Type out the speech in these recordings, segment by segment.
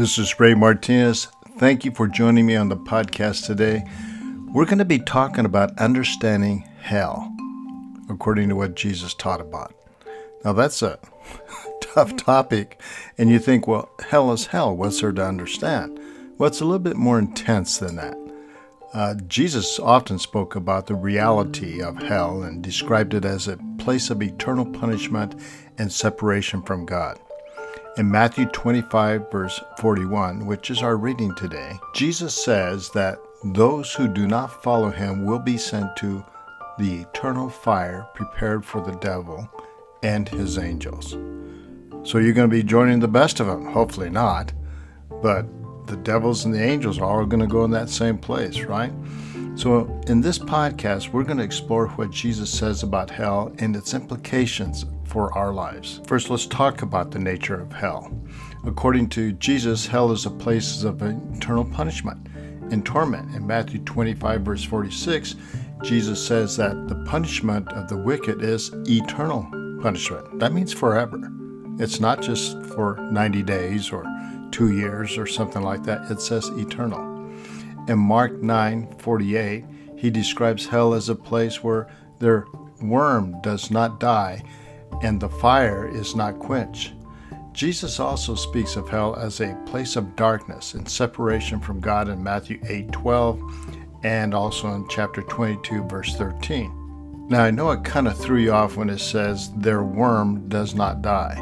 This is Ray Martinez. Thank you for joining me on the podcast today. We're going to be talking about understanding hell according to what Jesus taught about. Now, that's a tough topic, and you think, well, hell is hell. What's there to understand? Well, it's a little bit more intense than that. Uh, Jesus often spoke about the reality of hell and described it as a place of eternal punishment and separation from God. In Matthew 25, verse 41, which is our reading today, Jesus says that those who do not follow him will be sent to the eternal fire prepared for the devil and his angels. So you're going to be joining the best of them. Hopefully not. But the devils and the angels are all going to go in that same place, right? So in this podcast, we're going to explore what Jesus says about hell and its implications for our lives. First, let's talk about the nature of hell. According to Jesus, hell is a place of eternal punishment and torment. In Matthew 25, verse 46, Jesus says that the punishment of the wicked is eternal punishment. That means forever. It's not just for 90 days or two years or something like that. It says eternal. In Mark 9 48, he describes hell as a place where their worm does not die and the fire is not quenched. Jesus also speaks of hell as a place of darkness and separation from God in Matthew 8 12 and also in chapter 22, verse 13. Now, I know it kind of threw you off when it says, Their worm does not die.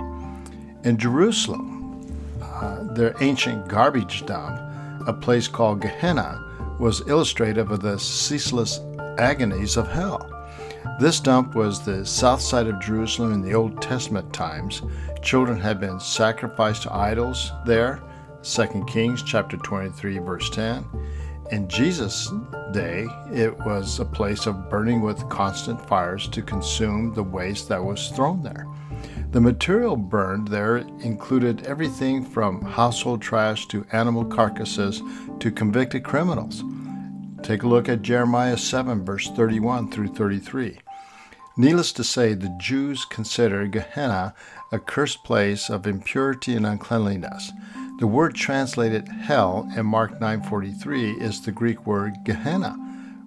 In Jerusalem, uh, their ancient garbage dump, a place called Gehenna, was illustrative of the ceaseless agonies of hell. This dump was the south side of Jerusalem in the Old Testament times. Children had been sacrificed to idols there, 2 Kings chapter 23 verse 10. In Jesus' day, it was a place of burning with constant fires to consume the waste that was thrown there. The material burned there included everything from household trash to animal carcasses to convicted criminals. Take a look at Jeremiah 7, verse 31 through 33. Needless to say, the Jews considered Gehenna a cursed place of impurity and uncleanliness. The word translated hell in Mark 9:43 is the Greek word Gehenna,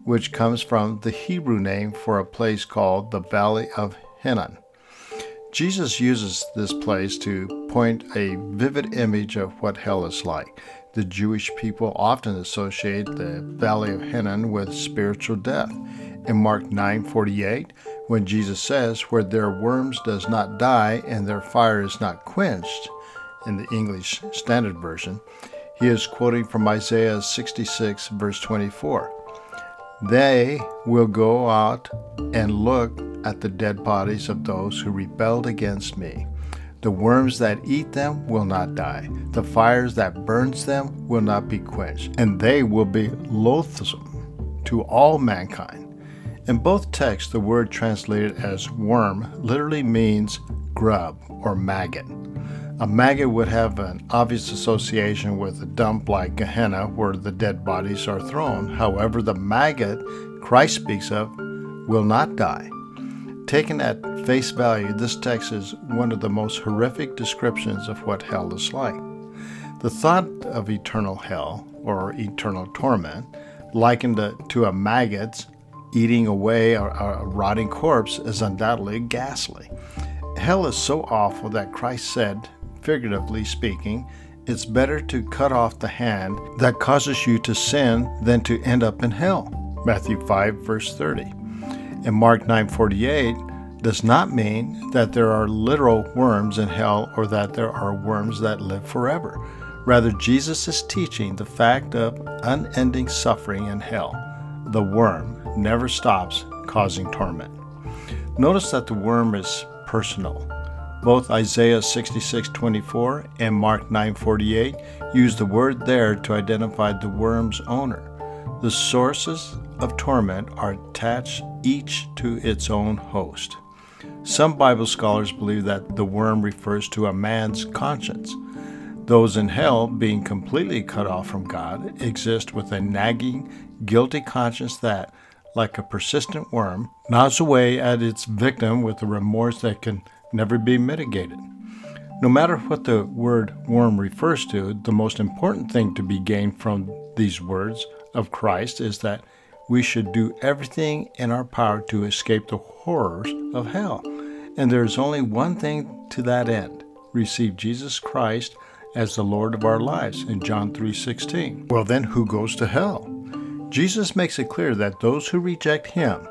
which comes from the Hebrew name for a place called the Valley of Hinnom. Jesus uses this place to point a vivid image of what hell is like. The Jewish people often associate the Valley of Hinnom with spiritual death. In Mark 9:48, when Jesus says, "Where their worms does not die and their fire is not quenched," in the English Standard Version, he is quoting from Isaiah 66, verse 24. They will go out and look at the dead bodies of those who rebelled against me. The worms that eat them will not die. The fires that burns them will not be quenched, and they will be loathsome to all mankind. In both texts, the word translated as worm literally means grub or maggot. A maggot would have an obvious association with a dump like Gehenna where the dead bodies are thrown. However, the maggot Christ speaks of will not die. Taken at face value, this text is one of the most horrific descriptions of what hell is like. The thought of eternal hell, or eternal torment, likened to a maggot's eating away a, rotting corpse, is undoubtedly ghastly. Hell is so awful that Christ said figuratively speaking, it's better to cut off the hand that causes you to sin than to end up in hell. Matthew 5 verse 30. And Mark 9:48 does not mean that there are literal worms in hell or that there are worms that live forever. Rather, Jesus is teaching the fact of unending suffering in hell. The worm never stops causing torment. Notice that the worm is personal. Both Isaiah 66:24 and Mark 9:48 use the word there to identify the worm's owner. The sources of torment are attached each to its own host. Some Bible scholars believe that the worm refers to a man's conscience. Those in hell, being completely cut off from God, exist with a nagging, guilty conscience that, like a persistent worm, gnaws away at its victim with a remorse that can never be mitigated. No matter what the word worm refers to, the most important thing to be gained from these words of Christ is that we should do everything in our power to escape the horrors of hell. And there is only one thing to that end receive Jesus Christ as the Lord of our lives in John 3:16. Well then who goes to hell? Jesus makes it clear that those who reject him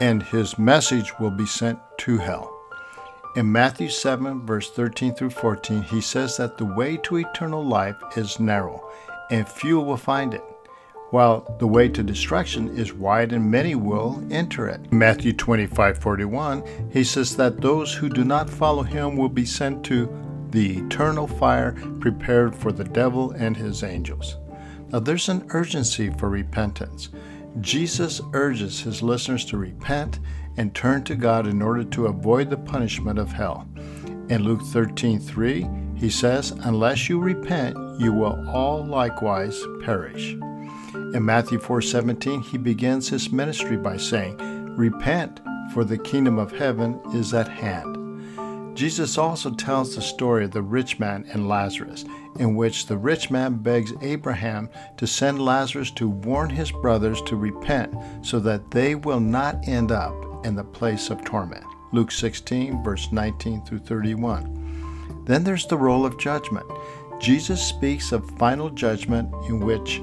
and his message will be sent to hell. In Matthew 7, verse 13 through 14, he says that the way to eternal life is narrow, and few will find it, while the way to destruction is wide and many will enter it. Matthew 25, 41, he says that those who do not follow him will be sent to the eternal fire prepared for the devil and his angels. Now, there's an urgency for repentance. Jesus urges his listeners to repent and turn to God in order to avoid the punishment of hell. In Luke 13:3, he says, "Unless you repent, you will all likewise perish." In Matthew 4:17, he begins his ministry by saying, "Repent, for the kingdom of heaven is at hand." Jesus also tells the story of the rich man and Lazarus, in which the rich man begs Abraham to send Lazarus to warn his brothers to repent so that they will not end up in the place of torment. Luke 16, verse 19 through 31. Then there's the role of judgment. Jesus speaks of final judgment in which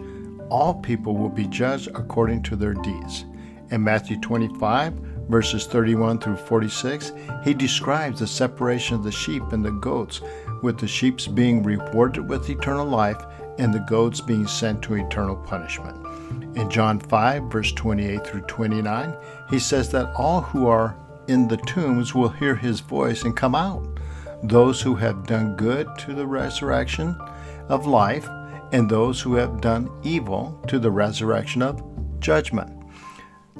all people will be judged according to their deeds. In Matthew 25, verses 31 through 46, he describes the separation of the sheep and the goats, with the sheep being rewarded with eternal life and the goats being sent to eternal punishment. In John 5, verse 28 through 29, he says that all who are in the tombs will hear his voice and come out. Those who have done good to the resurrection of life, and those who have done evil to the resurrection of judgment.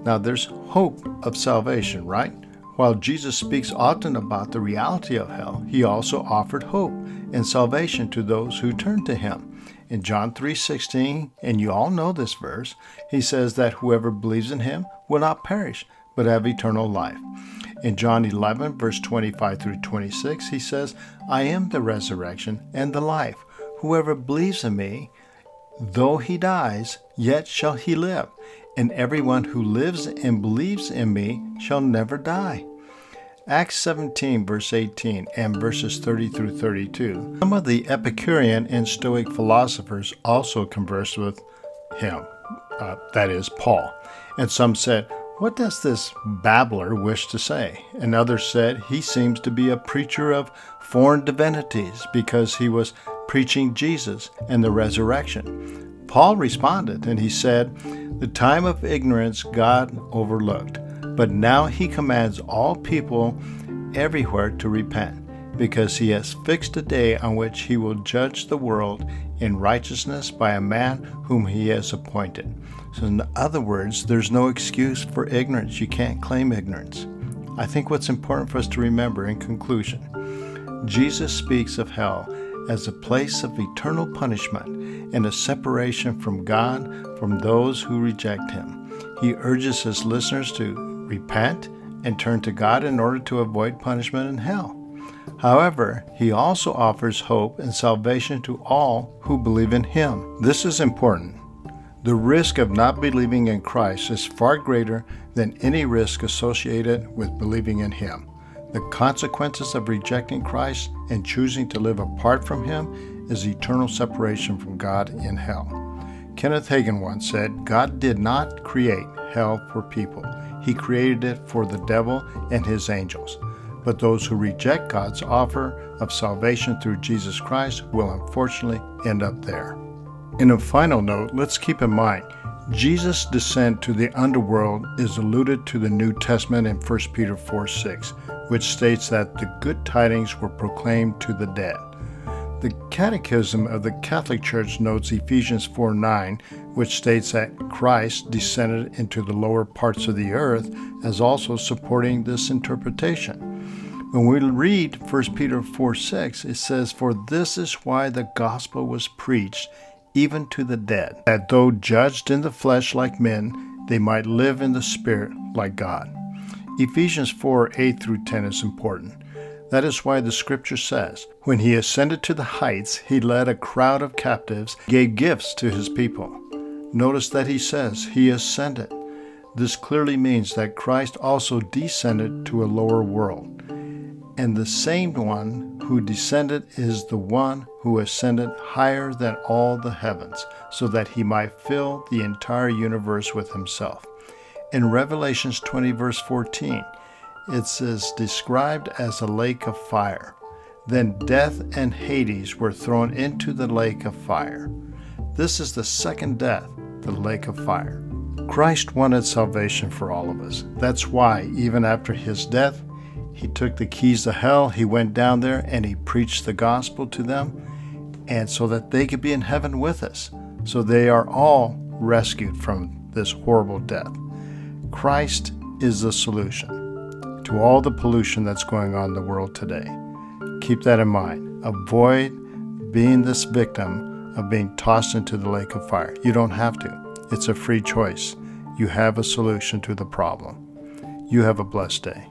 Now, there's hope of salvation, right? While Jesus speaks often about the reality of hell, he also offered hope and salvation to those who turn to him. In John 3:16, and you all know this verse, he says that whoever believes in him will not perish, but have eternal life. In John 11, verse 25 through 26, he says, I am the resurrection and the life. Whoever believes in me, though he dies, yet shall he live and everyone who lives and believes in me shall never die. Acts 17, verse 18, and verses 30 through 32. Some of the Epicurean and Stoic philosophers also conversed with him, uh, that is, Paul. And some said, What does this babbler wish to say? And others said, He seems to be a preacher of foreign divinities because he was preaching Jesus and the resurrection. Paul responded, and he said, The time of ignorance God overlooked, but now he commands all people everywhere to repent, because he has fixed a day on which he will judge the world in righteousness by a man whom he has appointed. So, in other words, there's no excuse for ignorance. You can't claim ignorance. I think what's important for us to remember in conclusion Jesus speaks of hell as a place of eternal punishment and a separation from God from those who reject Him. He urges his listeners to repent and turn to God in order to avoid punishment in hell. However, he also offers hope and salvation to all who believe in him. This is important. The risk of not believing in Christ is far greater than any risk associated with believing in him. The consequences of rejecting Christ and choosing to live apart from Him is eternal separation from God in hell. Kenneth Hagin once said, God did not create hell for people, He created it for the devil and his angels. But those who reject God's offer of salvation through Jesus Christ will unfortunately end up there. In a final note, let's keep in mind Jesus' descent to the underworld is alluded to the New Testament in 1 Peter 4 6, which states that the good tidings were proclaimed to the dead. The Catechism of the Catholic Church notes Ephesians 4 9, which states that Christ descended into the lower parts of the earth, as also supporting this interpretation. When we read 1 Peter 4 6, it says, For this is why the gospel was preached even to the dead, that though judged in the flesh like men, they might live in the spirit like God. Ephesians 4 8 through 10 is important. That is why the scripture says, When he ascended to the heights, he led a crowd of captives, gave gifts to his people. Notice that he says he ascended. This clearly means that Christ also descended to a lower world. And the same one who descended is the one who ascended higher than all the heavens, so that he might fill the entire universe with himself. In Revelations 20, verse 14, it says, described as a lake of fire. Then death and Hades were thrown into the lake of fire. This is the second death, the lake of fire. Christ wanted salvation for all of us. That's why, even after his death, he took the keys to hell, he went down there and he preached the gospel to them, and so that they could be in heaven with us. So they are all rescued from this horrible death. Christ is the solution to all the pollution that's going on in the world today. Keep that in mind. Avoid being this victim of being tossed into the lake of fire. You don't have to, it's a free choice. You have a solution to the problem. You have a blessed day.